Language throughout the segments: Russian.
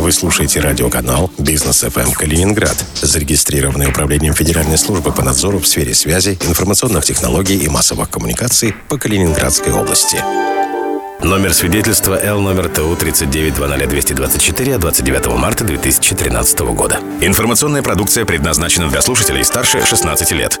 Вы слушаете радиоканал «Бизнес ФМ Калининград», зарегистрированный Управлением Федеральной службы по надзору в сфере связи, информационных технологий и массовых коммуникаций по Калининградской области. Номер свидетельства Л номер ТУ 3920224 от 29 марта 2013 года. Информационная продукция предназначена для слушателей старше 16 лет.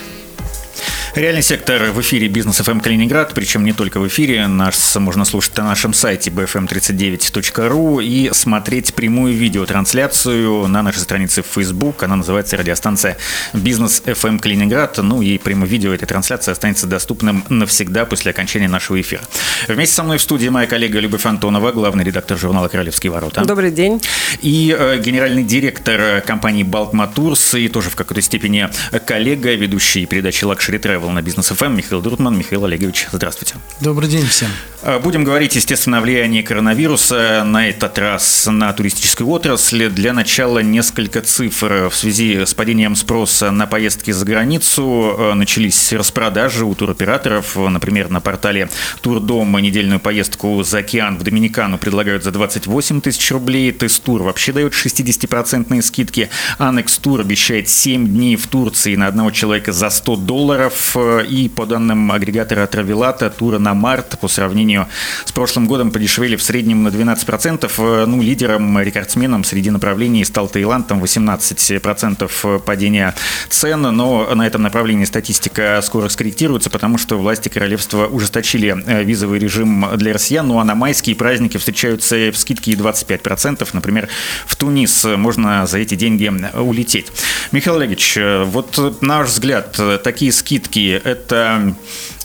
Реальный сектор в эфире Бизнес FM Калининград, причем не только в эфире. Нас можно слушать на нашем сайте bfm39.ru и смотреть прямую видеотрансляцию на нашей странице в Facebook. Она называется радиостанция Бизнес FM Калининград. Ну и прямое видео этой трансляции останется доступным навсегда после окончания нашего эфира. Вместе со мной в студии моя коллега Любовь Антонова, главный редактор журнала «Королевские ворота». Добрый день. И э, генеральный директор компании Balk Motors и тоже в какой-то степени коллега, ведущий передачи Luxury Travel Travel на Бизнес ФМ. Михаил Друтман, Михаил Олегович, здравствуйте. Добрый день всем. А, будем говорить, естественно, о влиянии коронавируса на этот раз на туристическую отрасль. Для начала несколько цифр. В связи с падением спроса на поездки за границу а, начались распродажи у туроператоров. Например, на портале Турдом недельную поездку за океан в Доминикану предлагают за 28 тысяч рублей. Тестур вообще дает 60% скидки. Анекс Тур обещает 7 дней в Турции на одного человека за 100 долларов. Э, и по данным агрегатора Травелата, туры на март по сравнению с прошлым годом подешевели в среднем на 12%. Э, ну, лидером, рекордсменом среди направлений стал Таиланд, там 18% падения цен, но на этом направлении статистика скоро скорректируется, потому что власти королевства ужесточили э, визовый режим для россиян, ну а на майские праздники встречаются скидки 25%. Например, в Тунис можно за эти деньги улететь. Михаил Олегович, вот на ваш взгляд, такие скидки все это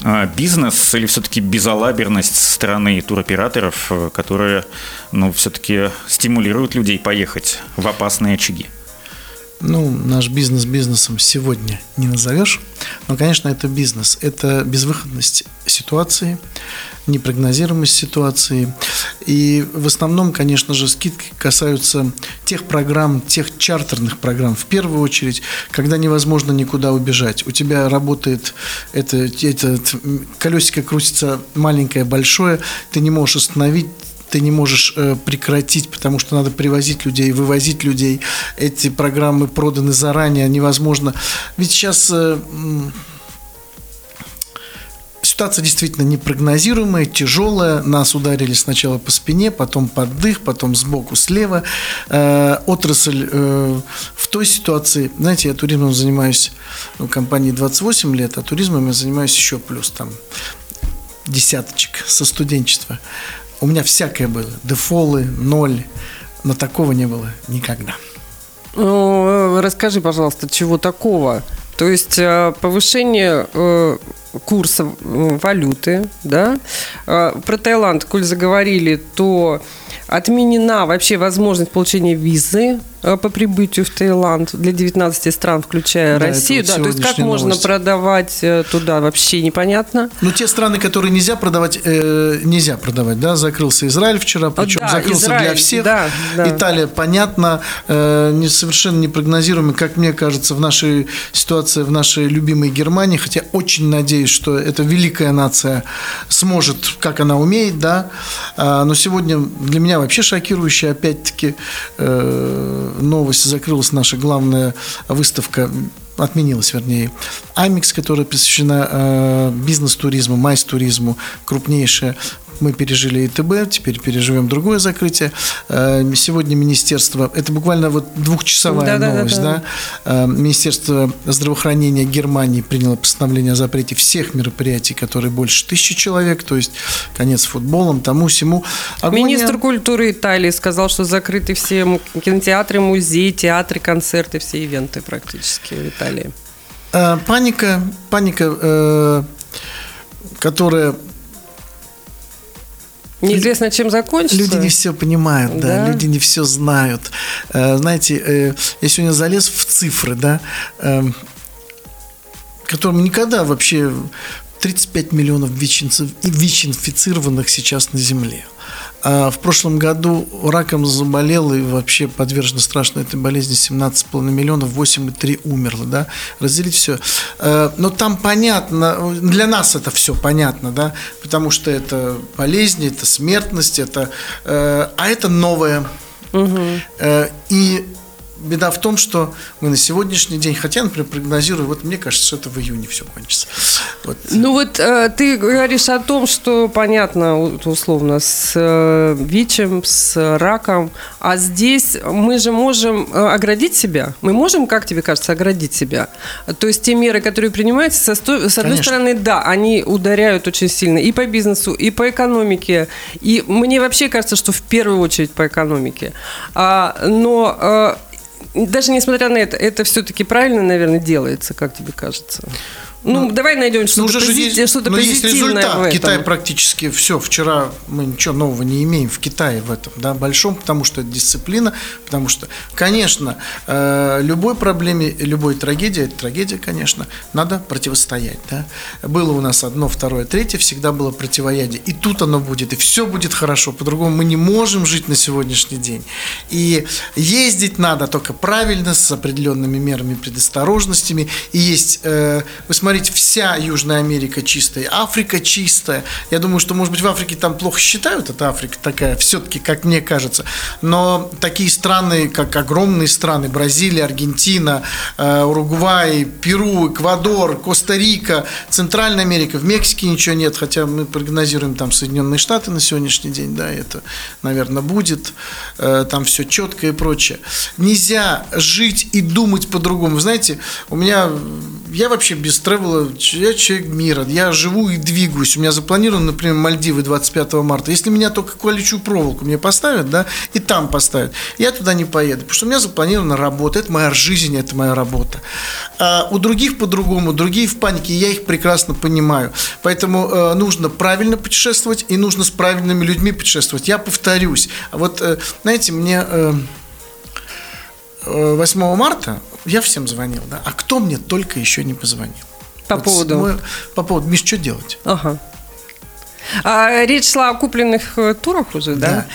а, бизнес или все-таки безалаберность стороны туроператоров, э, которые ну, все-таки стимулируют людей поехать в опасные очаги? Ну, наш бизнес бизнесом сегодня не назовешь, но, конечно, это бизнес. Это безвыходность ситуации, непрогнозируемость ситуации. И в основном, конечно же, скидки касаются тех программ, тех чартерных программ. В первую очередь, когда невозможно никуда убежать. У тебя работает это, это колесико крутится маленькое, большое, ты не можешь остановить ты не можешь э, прекратить, потому что надо привозить людей, вывозить людей. Эти программы проданы заранее, невозможно. Ведь сейчас э, Ситуация действительно непрогнозируемая, тяжелая. Нас ударили сначала по спине, потом под дых, потом сбоку, слева. Э, отрасль э, в той ситуации, знаете, я туризмом занимаюсь ну, компании 28 лет, а туризмом я занимаюсь еще плюс там десяточек со студенчества. У меня всякое было. Дефолы, ноль. Но такого не было никогда. Ну, расскажи, пожалуйста, чего такого? То есть э, повышение э, курса валюты, да. Э, про Таиланд, коль заговорили, то отменена вообще возможность получения визы Э, по прибытию в Таиланд для 19 стран, включая да, Россию. Да, то есть как можно новость. продавать э, туда, вообще непонятно. Ну, те страны, которые нельзя продавать, э, нельзя продавать, да, закрылся Израиль вчера, причем да, закрылся Израиль, для всех. Да, да. Италия, понятно, э, не, совершенно непрогнозируемо, как мне кажется, в нашей ситуации, в нашей любимой Германии, хотя очень надеюсь, что эта великая нация сможет, как она умеет, да, а, но сегодня для меня вообще шокирующая, опять-таки, э, новость, закрылась наша главная выставка отменилась, вернее, Амикс, которая посвящена э, бизнес-туризму, майс-туризму, крупнейшая мы пережили ИТБ, теперь переживем другое закрытие. Э, сегодня Министерство, это буквально вот двухчасовая да, новость, да, да, да. Э, Министерство здравоохранения Германии приняло постановление о запрете всех мероприятий, которые больше тысячи человек, то есть конец футболом, тому всему. Агония... Министр культуры Италии сказал, что закрыты все кинотеатры, музеи, театры, концерты, все ивенты практически в Италии. Э, паника, паника, которая Неизвестно, чем закончится. Люди не все понимают, да, да? люди не все знают. Э, знаете, э, я сегодня залез в цифры, да, э, которым никогда вообще 35 миллионов ВИЧ-инфицированных сейчас на Земле. А в прошлом году раком заболел и вообще подвержено страшной этой болезни 17,5 миллионов, 8,3 умерло, да, разделить все. Э, но там понятно, для нас это все понятно, да, потому что это болезни, это смертность, это, э, а это новое. Угу. И беда в том, что мы на сегодняшний день, хотя, например, прогнозирую, вот мне кажется, что это в июне все кончится. Вот. Ну вот э, ты говоришь о том, что понятно, условно, с э, ВИЧем, с раком, а здесь мы же можем э, оградить себя. Мы можем, как тебе кажется, оградить себя? То есть те меры, которые принимаются, со, с одной стороны, да, они ударяют очень сильно и по бизнесу, и по экономике, и мне вообще кажется, что в первую очередь по экономике. А, но э, даже несмотря на это, это все-таки правильно, наверное, делается, как тебе кажется? Ну, ну давай найдем что-то, ну, пози... что-то но позитивное есть результат. в этом. Китай практически все. Вчера мы ничего нового не имеем в Китае в этом, да, большом, потому что это дисциплина, потому что, конечно, э, любой проблеме, любой трагедии, это трагедия, конечно, надо противостоять, да. Было у нас одно, второе, третье, всегда было противоядие. И тут оно будет, и все будет хорошо. По-другому мы не можем жить на сегодняшний день. И ездить надо только правильно, с определенными мерами предосторожностями. И есть, э, вы смотрите, говорить, вся Южная Америка чистая, Африка чистая. Я думаю, что, может быть, в Африке там плохо считают, это Африка такая, все-таки, как мне кажется. Но такие страны, как огромные страны, Бразилия, Аргентина, э, Уругвай, Перу, Эквадор, Коста-Рика, Центральная Америка, в Мексике ничего нет, хотя мы прогнозируем там Соединенные Штаты на сегодняшний день, да, это, наверное, будет, э, там все четко и прочее. Нельзя жить и думать по-другому. Знаете, у меня, я вообще без тревел было, я человек мира, я живу и двигаюсь. У меня запланировано, например, Мальдивы 25 марта. Если меня только колючую проволоку мне поставят, да, и там поставят, я туда не поеду, потому что у меня запланирована работа, это моя жизнь, это моя работа. А у других по-другому, другие в панике, я их прекрасно понимаю. Поэтому э, нужно правильно путешествовать и нужно с правильными людьми путешествовать. Я повторюсь. Вот, э, знаете, мне... Э, 8 э, марта я всем звонил, да, а кто мне только еще не позвонил? По вот поводу? Мы, по поводу, Миш, что делать? Ага. А речь шла о купленных э, турах уже, да? Да.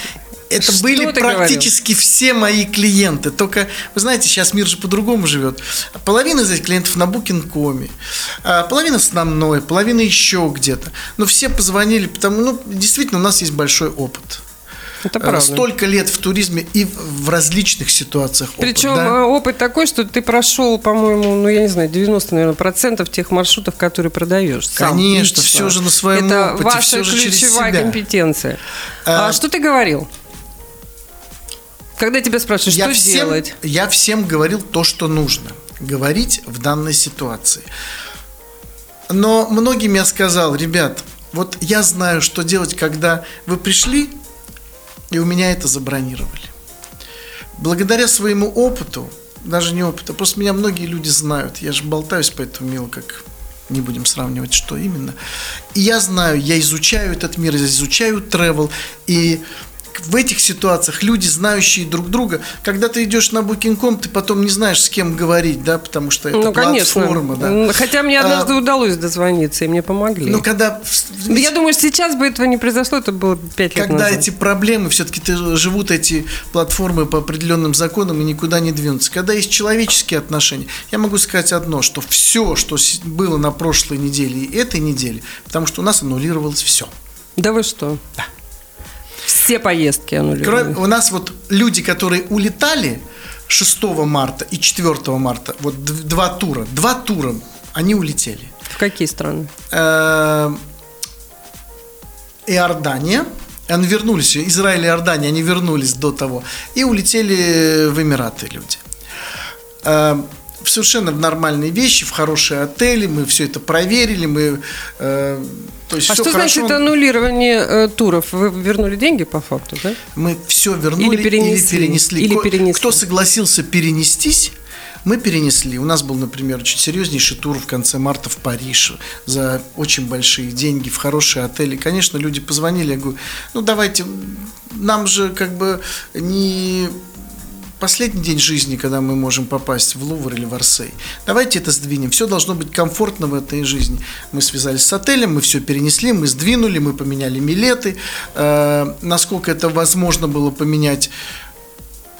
Это что были практически говорил? все мои клиенты. Только, вы знаете, сейчас мир же по-другому живет. Половина из этих клиентов на Booking.com, а половина со мной, половина еще где-то. Но все позвонили, потому, ну, действительно, у нас есть большой опыт. Это э, правда. Столько лет в туризме и в различных ситуациях. Причем опыт, да? Э, опыт такой, что ты прошел, по-моему, ну я не знаю, 90, наверное, процентов тех маршрутов, которые продаешь. Конечно, лично. все же на своем Это опыте, ваша все же ключевая компетенция. А, а что ты говорил? Когда тебя спрашивают, я что всем, делать? Я всем говорил то, что нужно говорить в данной ситуации. Но многим я сказал, ребят, вот я знаю, что делать, когда вы пришли и у меня это забронировали. Благодаря своему опыту, даже не опыту, просто меня многие люди знают. Я же болтаюсь по этому мило, как не будем сравнивать, что именно. И я знаю, я изучаю этот мир, я изучаю travel, и в этих ситуациях люди, знающие друг друга, когда ты идешь на Booking.com, ты потом не знаешь, с кем говорить, да, потому что это ну, платформа. Конечно. Да. Хотя мне однажды а, удалось дозвониться, и мне помогли. Но когда... Я думаю, сейчас бы этого не произошло, это было пять лет Когда назад. эти проблемы, все-таки живут эти платформы по определенным законам и никуда не двинутся. Когда есть человеческие отношения, я могу сказать одно, что все, что было на прошлой неделе и этой неделе, потому что у нас аннулировалось все. Да вы что? Да. Все поездки аннулированы. У нас вот люди, которые улетали 6 марта и 4 марта, вот два тура, два тура, они улетели. В какие страны? Э, Иордания. Они вернулись, Израиль и Иордания, они вернулись до того. И улетели в Эмираты люди. Совершенно в нормальные вещи, в хорошие отели, мы все это проверили, мы э, то есть а что хорошо. значит аннулирование э, туров? Вы вернули деньги по факту, да? Мы все вернули или перенесли. Или перенесли. Или перенесли. Кто согласился перенестись, мы перенесли. У нас был, например, очень серьезнейший тур в конце марта в Париж за очень большие деньги, в хорошие отели. Конечно, люди позвонили, я говорю, ну давайте, нам же как бы не последний день жизни, когда мы можем попасть в Лувр или в Арсей. Давайте это сдвинем. Все должно быть комфортно в этой жизни. Мы связались с отелем, мы все перенесли, мы сдвинули, мы поменяли билеты. Э, насколько это возможно было поменять?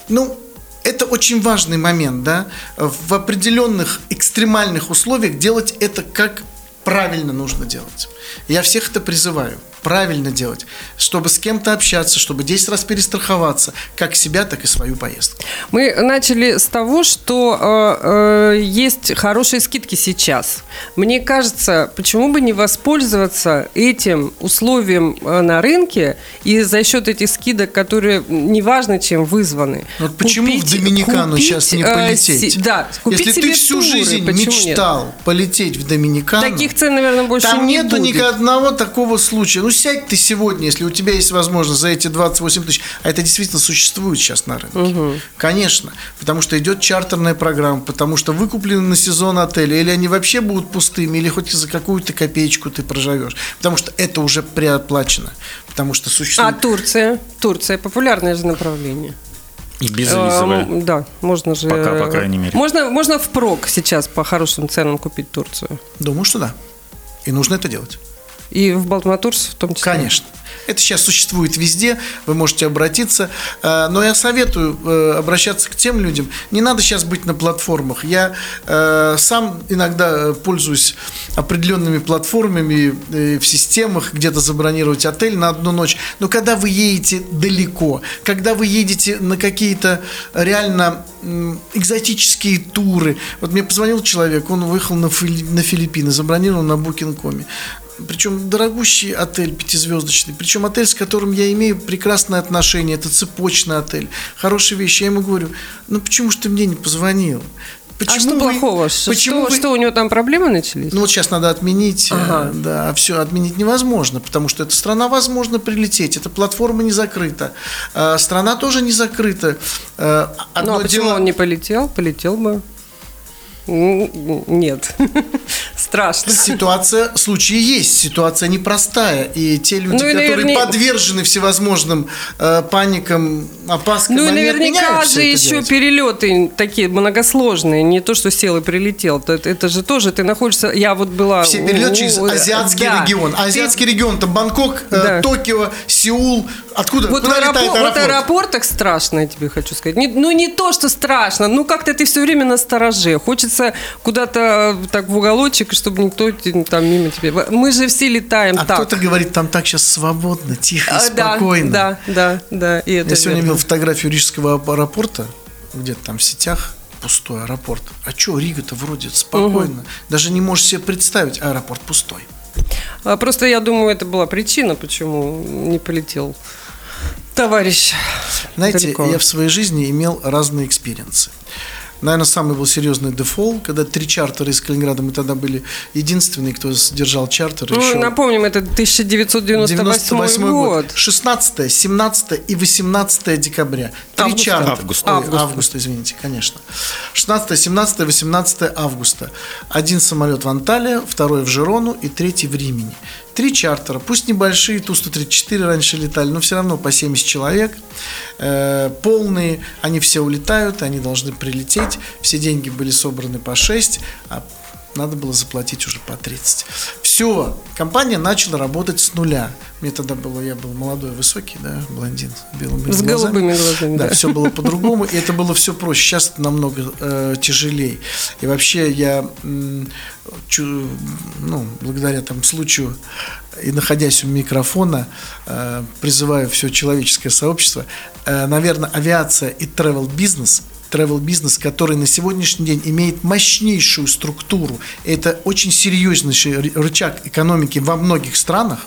Ну, это очень важный момент, да, в определенных экстремальных условиях делать это как правильно нужно делать. Я всех это призываю правильно делать, чтобы с кем-то общаться, чтобы 10 раз перестраховаться, как себя, так и свою поездку. Мы начали с того, что э, э, есть хорошие скидки сейчас. Мне кажется, почему бы не воспользоваться этим условием э, на рынке и за счет этих скидок, которые неважно чем вызваны. Вот почему купить, в Доминикану купить, сейчас не э, полететь? Э, да, купить Если ты всю туры, жизнь мечтал нет? полететь в Доминикану, таких цен, наверное, больше там не нету будет. ни одного такого случая. Ну, ну, сядь ты сегодня, если у тебя есть возможность за эти 28 тысяч, а это действительно существует сейчас на рынке. Угу. Конечно, потому что идет чартерная программа, потому что выкуплены на сезон отели, или они вообще будут пустыми, или хоть за какую-то копеечку ты проживешь, потому что это уже преоплачено, потому что существует... А Турция? Турция популярное же направление. И безвизовая. Э, да, можно же... Пока, по крайней мере. Можно, можно впрок сейчас по хорошим ценам купить Турцию. Думаю, что да. И нужно это делать. И в Балтматурс в том числе? Конечно. Это сейчас существует везде, вы можете обратиться. Э, но я советую э, обращаться к тем людям. Не надо сейчас быть на платформах. Я э, сам иногда пользуюсь определенными платформами в системах, где-то забронировать отель на одну ночь. Но когда вы едете далеко, когда вы едете на какие-то реально экзотические туры. Вот мне позвонил человек, он выехал на, Филиппины, забронировал на Booking.com причем дорогущий отель пятизвездочный, причем отель, с которым я имею прекрасное отношение, это цепочный отель, хорошие вещи. Я ему говорю, ну почему же ты мне не позвонил? Почему а что вы, плохого? Почему что, вы... что у него там проблемы начались? Ну вот сейчас надо отменить, э, ага. да, а все отменить невозможно, потому что эта страна возможно прилететь, эта платформа не закрыта, а страна тоже не закрыта. Э, одно ну а почему дело... он не полетел? Полетел бы. Нет. Страшно. Ситуация, случаи есть. Ситуация непростая. И те люди, ну, и которые наверня... подвержены всевозможным э, паникам, опаскам, Ну и наверняка же еще делать. перелеты такие многосложные. Не то, что сел и прилетел. Это, это же тоже ты находишься... Я вот была... Все перелеты через азиатский да. регион. Азиатский ты... регион, там Бангкок, э, да. Токио, Сеул. Откуда? Вот Куда в, аэропор... аэропорт? вот аэропортах страшно, я тебе хочу сказать. Не, ну не то, что страшно. Ну как-то ты все время на стороже. Хочется хочется куда-то так в уголочек, чтобы никто там мимо тебя. Мы же все летаем а так. кто-то говорит, там так сейчас свободно, тихо, а, спокойно. Да, да, да. И это Я сегодня видел фотографию Рижского аэропорта, где-то там в сетях, пустой аэропорт. А что, Рига-то вроде спокойно. Угу. Даже не можешь себе представить, аэропорт пустой. А просто я думаю, это была причина, почему не полетел товарищ. Знаете, далеко. я в своей жизни имел разные experience ы. Наверное, самый был серьезный дефолт, когда три чартера из Калининграда, мы тогда были единственные, кто держал чартер. Ну, еще... напомним, это 1998 год. 16, 17 и 18 декабря. Три августа. чартера. Август. Ой, август. августа, извините, конечно. 16, 17, 18 августа. Один самолет в Анталия, второй в Жирону и третий в Римени. Три чартера, пусть небольшие, Ту-134 раньше летали, но все равно по 70 человек, э, полные, они все улетают, они должны прилететь, все деньги были собраны по 6, а надо было заплатить уже по 30. Все, компания начала работать с нуля. Мне тогда было, я был молодой, высокий, да, блондин белыми с глазами. голубыми глазами. Да, да. все было по-другому, и это было все проще. Сейчас это намного э, тяжелее. И вообще я, э, чу, ну, благодаря там случаю и находясь у микрофона, э, призываю все человеческое сообщество, э, наверное, авиация и travel бизнес travel бизнес, который на сегодняшний день имеет мощнейшую структуру. Это очень серьезный рычаг экономики во многих странах,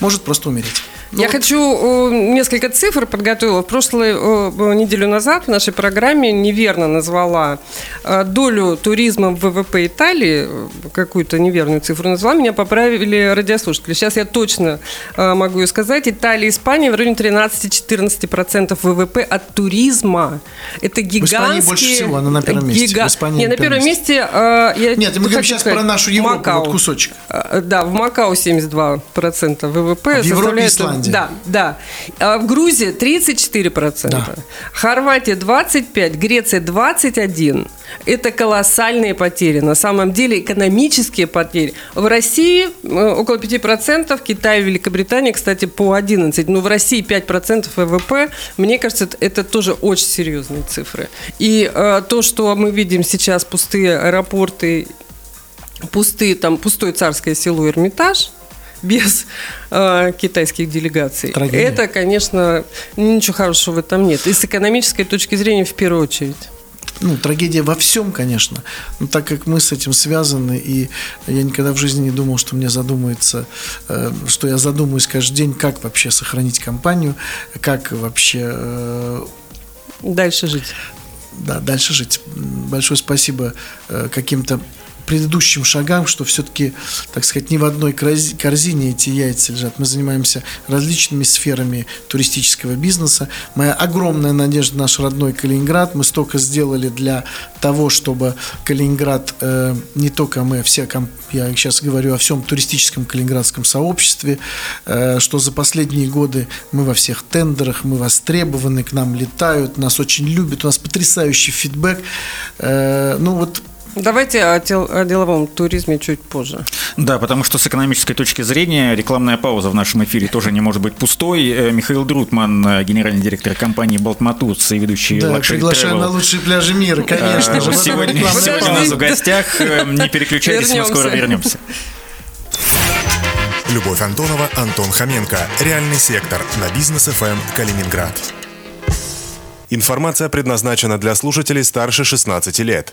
может просто умереть. Ну, Я хочу э, несколько цифр подготовила. В прошлую э, неделю назад в нашей программе неверно назвала э, долю туризма в ВВП Италии, какую-то неверную цифру назвала, меня поправили радиослушатели. Сейчас я точно могу сказать. Италия и Испания в районе 13-14% ВВП от туризма. Это гигантские... В Испании больше всего, она на первом месте. Гига... В Нет, на первом месте... Я Нет, мы говорим сейчас сказать, про нашу Европу, Макао. вот кусочек. Да, в Макао 72% ВВП. А в Европе Исландия Ирландия. Да, да. А в Грузии 34%. Да. Хорватия 25%, Греция 21%. Это колоссальные потери. На самом деле экономические потери. В России э, около 5%, в Китае, Великобритании, кстати, по 11%. Но в России 5% ВВП, мне кажется, это тоже очень серьезные цифры. И э, то, что мы видим сейчас, пустые аэропорты, пустые, там, пустой царское село Эрмитаж – без э, китайских делегаций. Трагедия. Это, конечно, ничего хорошего в этом нет. И с экономической точки зрения в первую очередь ну, трагедия во всем, конечно, но так как мы с этим связаны, и я никогда в жизни не думал, что мне задумается, э, что я задумаюсь каждый день, как вообще сохранить компанию, как вообще... Э, дальше жить. Да, дальше жить. Большое спасибо э, каким-то предыдущим шагам, что все-таки, так сказать, не в одной корзине эти яйца лежат. Мы занимаемся различными сферами туристического бизнеса. Моя огромная надежда наш родной Калининград. Мы столько сделали для того, чтобы Калининград, э, не только мы, все, я сейчас говорю о всем туристическом калининградском сообществе, э, что за последние годы мы во всех тендерах, мы востребованы, к нам летают, нас очень любят, у нас потрясающий фидбэк. Э, ну вот Давайте о, дел, о деловом туризме чуть позже. Да, потому что с экономической точки зрения рекламная пауза в нашем эфире тоже не может быть пустой. Э, Михаил Друтман, э, генеральный директор компании «Балтматус» и ведущий да, Luxury приглашаю Travel. на лучшие пляжи мира, конечно. А, сегодня, сегодня у нас в гостях. Э, не переключайтесь, вернемся. мы скоро вернемся. Любовь Антонова, Антон Хоменко. Реальный сектор на бизнес ФМ Калининград. Информация предназначена для слушателей старше 16 лет.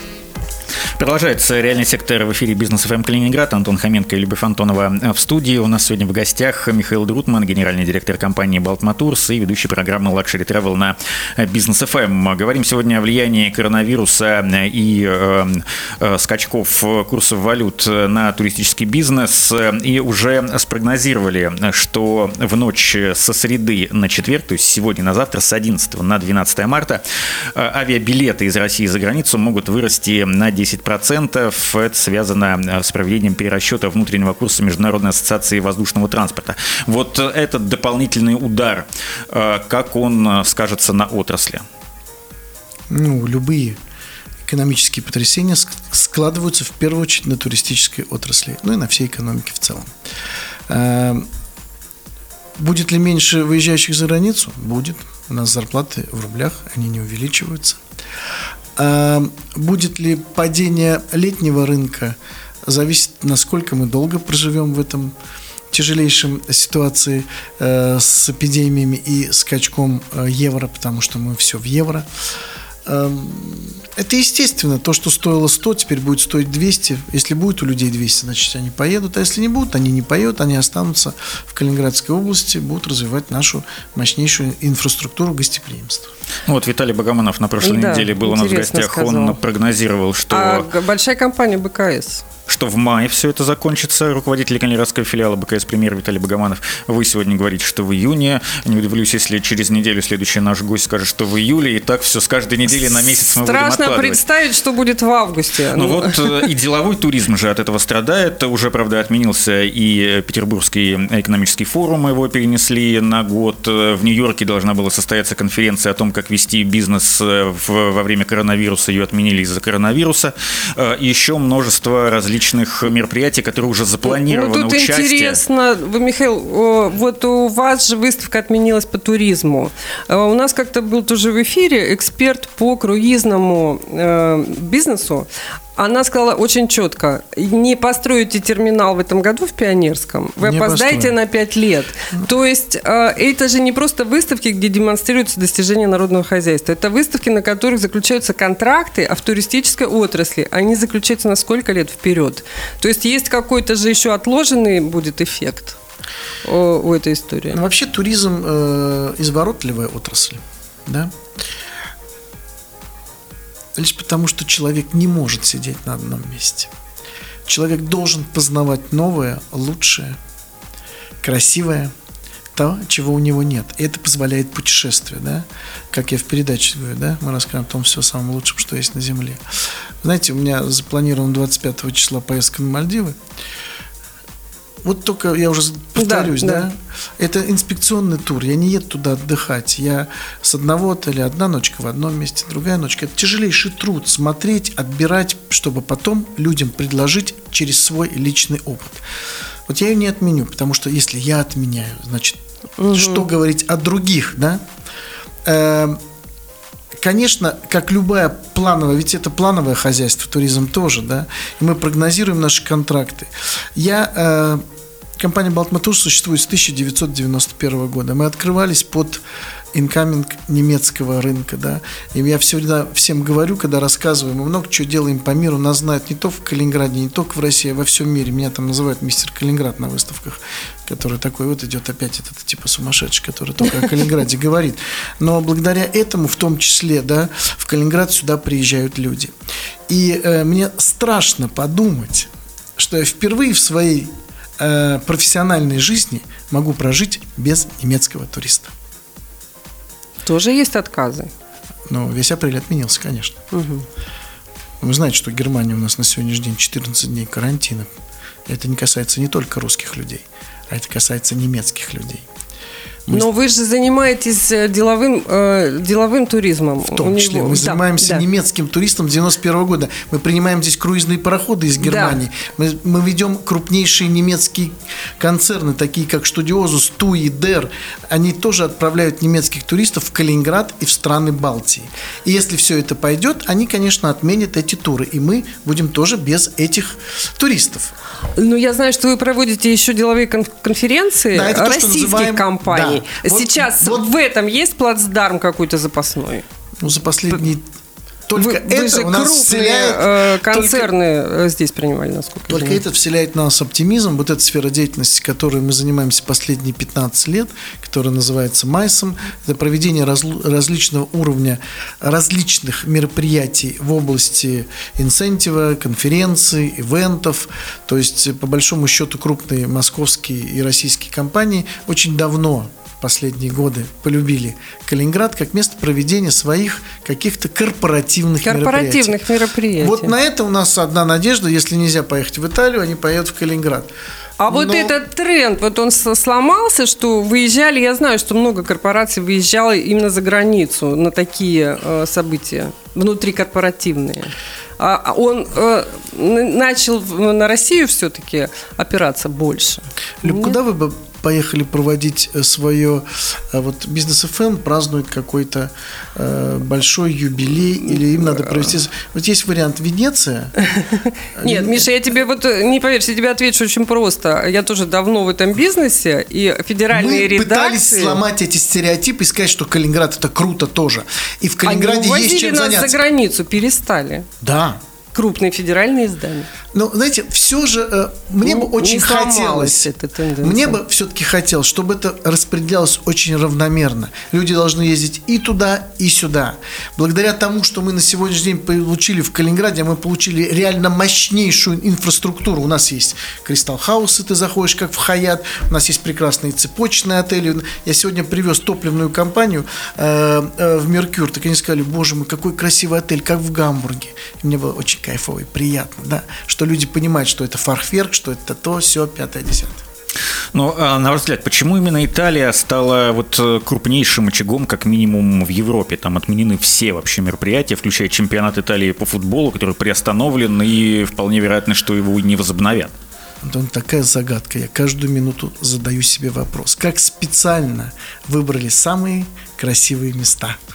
Продолжается реальный сектор в эфире «Бизнес FM Калининград». Антон Хоменко и Любовь Антонова в студии. У нас сегодня в гостях Михаил Друтман, генеральный директор компании «Балтматурс» и ведущий программы «Luxury Travel на «Бизнес ФМ». Говорим сегодня о влиянии коронавируса и э, э, скачков курсов валют на туристический бизнес. И уже спрогнозировали, что в ночь со среды на четверг, то есть сегодня на завтра, с 11 на 12 марта, э, авиабилеты из России за границу могут вырасти на 10% 10%. Это связано э, с проведением перерасчета внутреннего курса Международной ассоциации воздушного транспорта. Вот этот дополнительный удар, э, как он э, скажется на отрасли? Ну, любые экономические потрясения складываются в первую очередь на туристической отрасли, ну и на всей экономике в целом. Будет ли меньше выезжающих за границу? Будет. У нас зарплаты в рублях, они не увеличиваются. А, будет ли падение летнего рынка, зависит, насколько мы долго проживем в этом тяжелейшем ситуации э, с эпидемиями и скачком э, евро, потому что мы все в евро. Эм, это естественно. То, что стоило 100, теперь будет стоить 200. Если будет у людей 200, значит, они поедут. А если не будут, они не поедут, они останутся в Калининградской области, будут развивать нашу мощнейшую инфраструктуру гостеприимства. Ну, вот Виталий Богоманов на прошлой да, неделе был у нас в гостях. Сказал. Он прогнозировал, что... А большая компания БКС что в мае все это закончится. Руководитель Калининградского филиала БКС премьер Виталий Богоманов. Вы сегодня говорите, что в июне. Не удивлюсь, если через неделю следующий наш гость скажет, что в июле. И так все с каждой недели на месяц мы Страшно будем откладывать. представить, что будет в августе. Ну, ну вот э, и деловой туризм же от этого страдает. Уже, правда, отменился и Петербургский экономический форум. Его перенесли на год. В Нью-Йорке должна была состояться конференция о том, как вести бизнес э, во время коронавируса. Ее отменили из-за коронавируса. Э, и еще множество различных мероприятий, которые уже запланированы ну, тут участие. интересно, вы, Михаил, вот у вас же выставка отменилась по туризму. А у нас как-то был тоже в эфире эксперт по круизному э, бизнесу, она сказала очень четко, не построите терминал в этом году в Пионерском, вы не опоздаете построю. на 5 лет. То есть э, это же не просто выставки, где демонстрируются достижения народного хозяйства. Это выставки, на которых заключаются контракты, а в туристической отрасли они заключаются на сколько лет вперед. То есть есть какой-то же еще отложенный будет эффект у этой истории. Ну, вообще туризм э, изворотливая отрасль. Да? Лишь потому, что человек не может сидеть на одном месте. Человек должен познавать новое, лучшее, красивое, то, чего у него нет. И это позволяет путешествие, да? Как я в передаче говорю, да? Мы расскажем о том все самое лучшем, что есть на Земле. Знаете, у меня запланировано 25 числа поездка на Мальдивы. Вот только я уже повторюсь, да, да. да, это инспекционный тур. Я не еду туда отдыхать. Я с одного отеля одна ночка в одном месте, другая ночка. Это тяжелейший труд смотреть, отбирать, чтобы потом людям предложить через свой личный опыт. Вот я ее не отменю, потому что если я отменяю, значит, угу. что говорить о других, да? Э, конечно, как любая плановая, ведь это плановое хозяйство, туризм тоже, да, и мы прогнозируем наши контракты. Я, э, компания Балтматур существует с 1991 года. Мы открывались под инкаминг немецкого рынка, да. И я всегда всем говорю, когда рассказываю, мы много чего делаем по миру, нас знают не только в Калининграде, не только в России, а во всем мире. Меня там называют мистер Калининград на выставках, который такой, вот идет опять этот типа сумасшедший, который только о Калининграде говорит. Но благодаря этому, в том числе, да, в Калининград сюда приезжают люди. И э, мне страшно подумать, что я впервые в своей э, профессиональной жизни могу прожить без немецкого туриста. Тоже есть отказы? Ну, весь апрель отменился, конечно. Угу. Вы знаете, что Германия у нас на сегодняшний день 14 дней карантина. Это не касается не только русских людей, а это касается немецких людей. Мы... Но вы же занимаетесь э, деловым, э, деловым туризмом. В том числе. Него... Мы да, занимаемся да. немецким туристом 91 года. Мы принимаем здесь круизные пароходы из Германии. Да. Мы, мы ведем крупнейшие немецкие концерны, такие как Студиозус, Туи, Дер. Они тоже отправляют немецких туристов в Калининград и в страны Балтии. И если все это пойдет, они, конечно, отменят эти туры. И мы будем тоже без этих туристов. Ну, я знаю, что вы проводите еще деловые конференции да, это российских то, называем... компаний. Да. Сейчас вот, в этом есть плацдарм какой-то запасной? Ну, за последние только вы, это вы же у нас крупные вселяет, э, концерны только, здесь принимали, насколько Только я это вселяет в нас оптимизм. Вот эта сфера деятельности, которой мы занимаемся последние 15 лет, которая называется МАЙСом, это проведение раз, различного уровня различных мероприятий в области инцентива, конференций, ивентов. То есть, по большому счету, крупные московские и российские компании очень давно последние годы полюбили Калининград как место проведения своих каких-то корпоративных, корпоративных мероприятий. мероприятий. Вот на это у нас одна надежда, если нельзя поехать в Италию, они поедут в Калининград. А Но... вот этот тренд, вот он сломался, что выезжали, я знаю, что много корпораций выезжало именно за границу на такие э, события, внутрикорпоративные. А, а он э, начал на Россию все-таки опираться больше. Люб, куда вы бы поехали проводить э, свое э, вот бизнес FM празднует какой-то э, большой юбилей или им надо провести. Вот есть вариант Венеция. Нет, Миша, я тебе вот не поверишь, я тебе отвечу очень просто. Я тоже давно в этом бизнесе и федеральные Мы редакции. пытались сломать эти стереотипы и сказать, что Калининград это круто тоже. И в Калининграде Они есть чем нас заняться. за границу, перестали. Да, крупные федеральные издания. Но, знаете, все же э, мне ну, бы очень хотелось, мне бы все-таки хотелось, чтобы это распределялось очень равномерно. Люди должны ездить и туда, и сюда. Благодаря тому, что мы на сегодняшний день получили в Калининграде, мы получили реально мощнейшую инфраструктуру. У нас есть Кристалл Хаус, и ты заходишь как в Хаят, у нас есть прекрасные цепочные отели. Я сегодня привез топливную компанию э, э, в Меркюр, так они сказали, боже мой, какой красивый отель, как в Гамбурге. И мне было очень кайфово и приятно, да, что люди понимают, что это фарферк, что это то, все, пятое, десятое. Ну, а на ваш взгляд, почему именно Италия стала вот э, крупнейшим очагом, как минимум, в Европе? Там отменены все вообще мероприятия, включая чемпионат Италии по футболу, который приостановлен, и вполне вероятно, что его не возобновят. Антон, такая загадка. Я каждую минуту задаю себе вопрос. Как специально выбрали самые красивые места –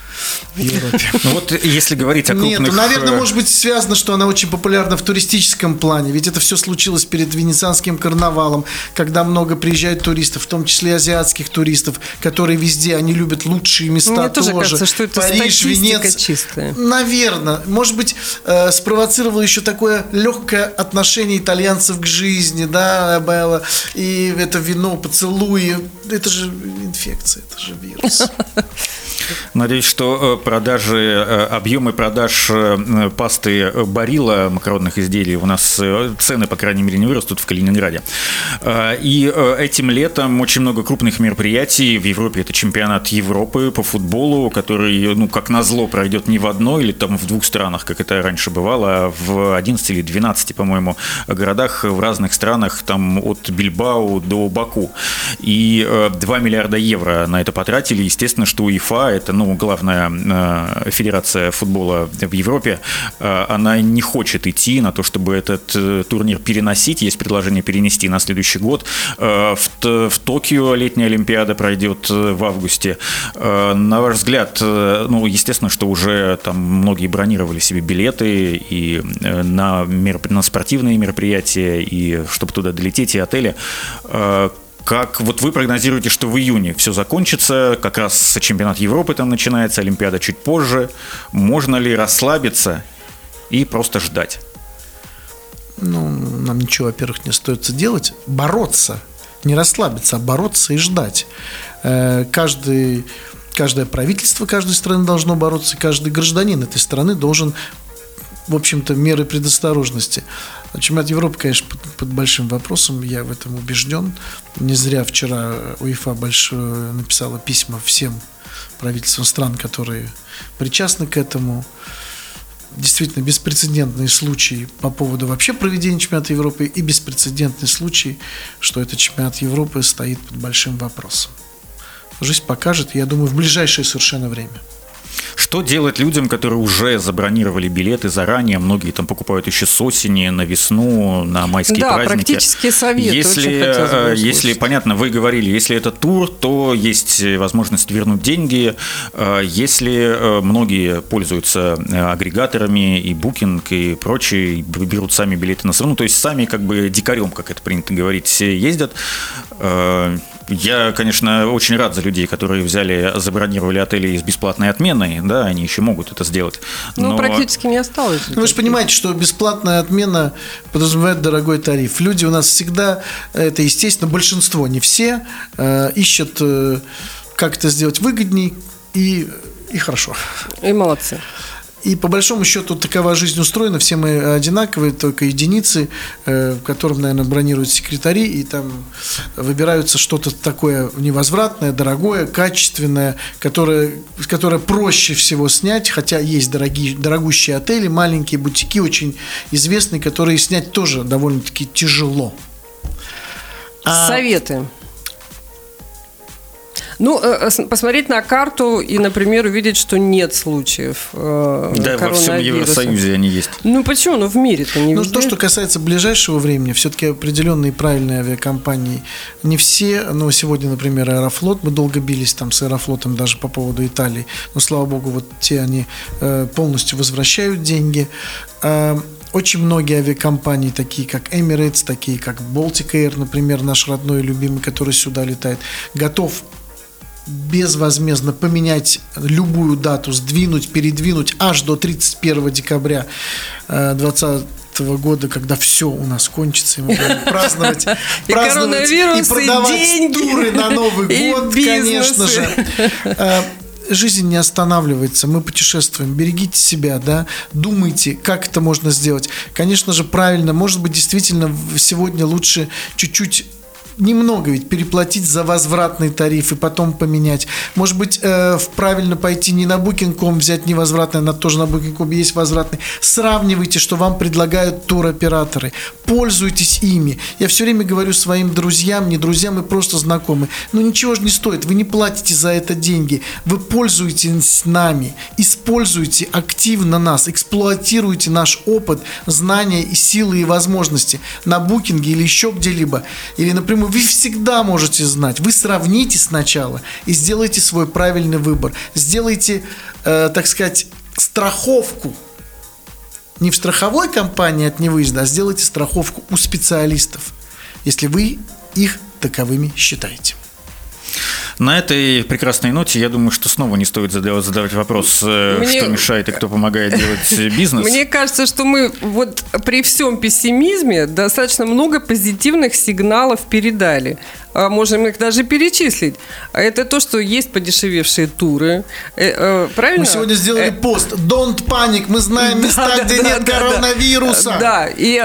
в Европе. Ну вот если говорить о крупных... Нет, наверное, э, может быть связано, что она очень популярна в туристическом плане, ведь это все случилось перед Венецианским карнавалом, когда много приезжает туристов, в том числе азиатских туристов, которые везде, они любят лучшие места Мне тоже. тоже кажется, что это Париж, Венеция. чистая. Наверное. Может быть, э, спровоцировало еще такое легкое отношение итальянцев к жизни, да, Белла, и это вино, поцелуи. Это же инфекция, это же вирус. Надеюсь, что что продажи, объемы продаж пасты Барила макаронных изделий у нас цены, по крайней мере, не вырастут в Калининграде. И этим летом очень много крупных мероприятий в Европе. Это чемпионат Европы по футболу, который, ну, как назло, пройдет не в одной или там в двух странах, как это раньше бывало, а в 11 или 12, по-моему, городах в разных странах, там от Бильбао до Баку. И 2 миллиарда евро на это потратили. Естественно, что УЕФА, это ну, главная э, федерация футбола в Европе, э, она не хочет идти на то, чтобы этот э, турнир переносить. Есть предложение перенести на следующий год. В, в Токио летняя Олимпиада пройдет в августе. На ваш взгляд, ну, естественно, что уже там многие бронировали себе билеты и на, мероп... на спортивные мероприятия, и чтобы туда долететь, и отели как вот вы прогнозируете, что в июне все закончится, как раз чемпионат Европы там начинается, Олимпиада чуть позже. Можно ли расслабиться и просто ждать? Ну, нам ничего, во-первых, не стоит делать. Бороться. Не расслабиться, а бороться и ждать. Э, каждый каждое правительство каждой страны должно бороться, каждый гражданин этой страны должен в общем-то, меры предосторожности. Чемпионат Европы, конечно, под, под большим вопросом, я в этом убежден. Не зря вчера УЕФА большое написала письма всем правительствам стран, которые причастны к этому. Действительно, беспрецедентный случай по поводу вообще проведения чемпионата Европы и беспрецедентный случай, что этот чемпионат Европы стоит под большим вопросом. Жизнь покажет, я думаю, в ближайшее совершенно время. Что делать людям, которые уже забронировали билеты заранее? Многие там покупают еще с осени на весну, на майские да, праздники. практические советы. Если, э, если, понятно, вы говорили, если это тур, то есть возможность вернуть деньги. Э, если э, многие пользуются агрегаторами и Booking и прочие, берут сами билеты на страну, то есть сами как бы дикарем, как это принято говорить, ездят, я, конечно, очень рад за людей, которые взяли, забронировали отели с бесплатной отменой, да, они еще могут это сделать. Ну, но... практически не осталось. Ну, вы же понимаете, что бесплатная отмена подразумевает дорогой тариф. Люди у нас всегда, это, естественно, большинство, не все, э, ищут, э, как это сделать выгодней и, и хорошо. И молодцы. И по большому счету такова жизнь устроена, все мы одинаковые, только единицы, э, которым, наверное, бронируют секретари, и там выбираются что-то такое невозвратное, дорогое, качественное, которое, которое проще всего снять, хотя есть дорогие, дорогущие отели, маленькие бутики, очень известные, которые снять тоже довольно-таки тяжело. А... Советы. Ну, э, э, посмотреть на карту и, например, увидеть, что нет случаев э, Да, во всем Евросоюзе они есть. Ну, почему? Ну, в мире-то не Ну, везде. то, что касается ближайшего времени, все-таки определенные правильные авиакомпании, не все, но сегодня, например, Аэрофлот, мы долго бились там с Аэрофлотом даже по поводу Италии, но, слава богу, вот те они полностью возвращают деньги. Очень многие авиакомпании, такие как Emirates, такие как Baltic Air, например, наш родной и любимый, который сюда летает, готов безвозмездно поменять любую дату, сдвинуть, передвинуть аж до 31 декабря 2020 э, года, когда все у нас кончится, и мы будем праздновать, и праздновать и продавать и туры на Новый год, конечно же. Э, жизнь не останавливается, мы путешествуем, берегите себя, да, думайте, как это можно сделать. Конечно же, правильно, может быть, действительно сегодня лучше чуть-чуть немного ведь переплатить за возвратный тариф и потом поменять. Может быть, э, правильно пойти не на Booking.com, взять невозвратный, на тоже на Booking.com есть возвратный. Сравнивайте, что вам предлагают туроператоры. Пользуйтесь ими. Я все время говорю своим друзьям, не друзьям и просто знакомым. Ну ничего же не стоит, вы не платите за это деньги. Вы пользуетесь нами, используйте активно нас, эксплуатируйте наш опыт, знания и силы и возможности на букинге или еще где-либо. Или например вы всегда можете знать. Вы сравните сначала и сделайте свой правильный выбор. Сделайте, э, так сказать, страховку. Не в страховой компании от невыезда, а сделайте страховку у специалистов, если вы их таковыми считаете. На этой прекрасной ноте, я думаю, что снова не стоит задавать вопрос, э, Мне... что мешает и кто помогает делать бизнес. Мне кажется, что мы вот при всем пессимизме достаточно много позитивных сигналов передали. А можем их даже перечислить. Это то, что есть подешевевшие туры. Э, э, правильно? Мы сегодня сделали пост. Don't panic. Мы знаем места, да, где да, нет да, коронавируса. Да. И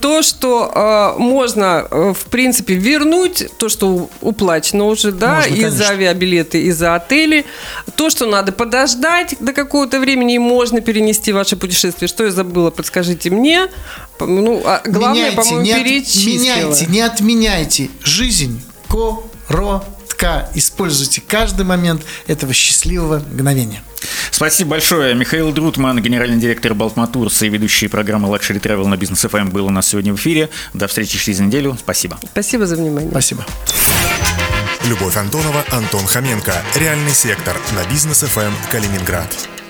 то, что можно, в принципе, вернуть то, что уплачено уже, да, можно, и за авиабилеты, и за отели. То, что надо подождать до какого-то времени, и можно перенести ваше путешествие. Что я забыла, подскажите мне. Ну, а главное, по-моему, перечислила. Меняйте, не отменяйте. Жизнь коротка. Используйте каждый момент этого счастливого мгновения. Спасибо большое. Михаил Друтман, генеральный директор Балтматурса и ведущий программы Luxury Travel на Бизнес FM был у нас сегодня в эфире. До встречи через неделю. Спасибо. Спасибо за внимание. Спасибо. Любовь Антонова, Антон Хоменко. Реальный сектор на Бизнес FM Калининград.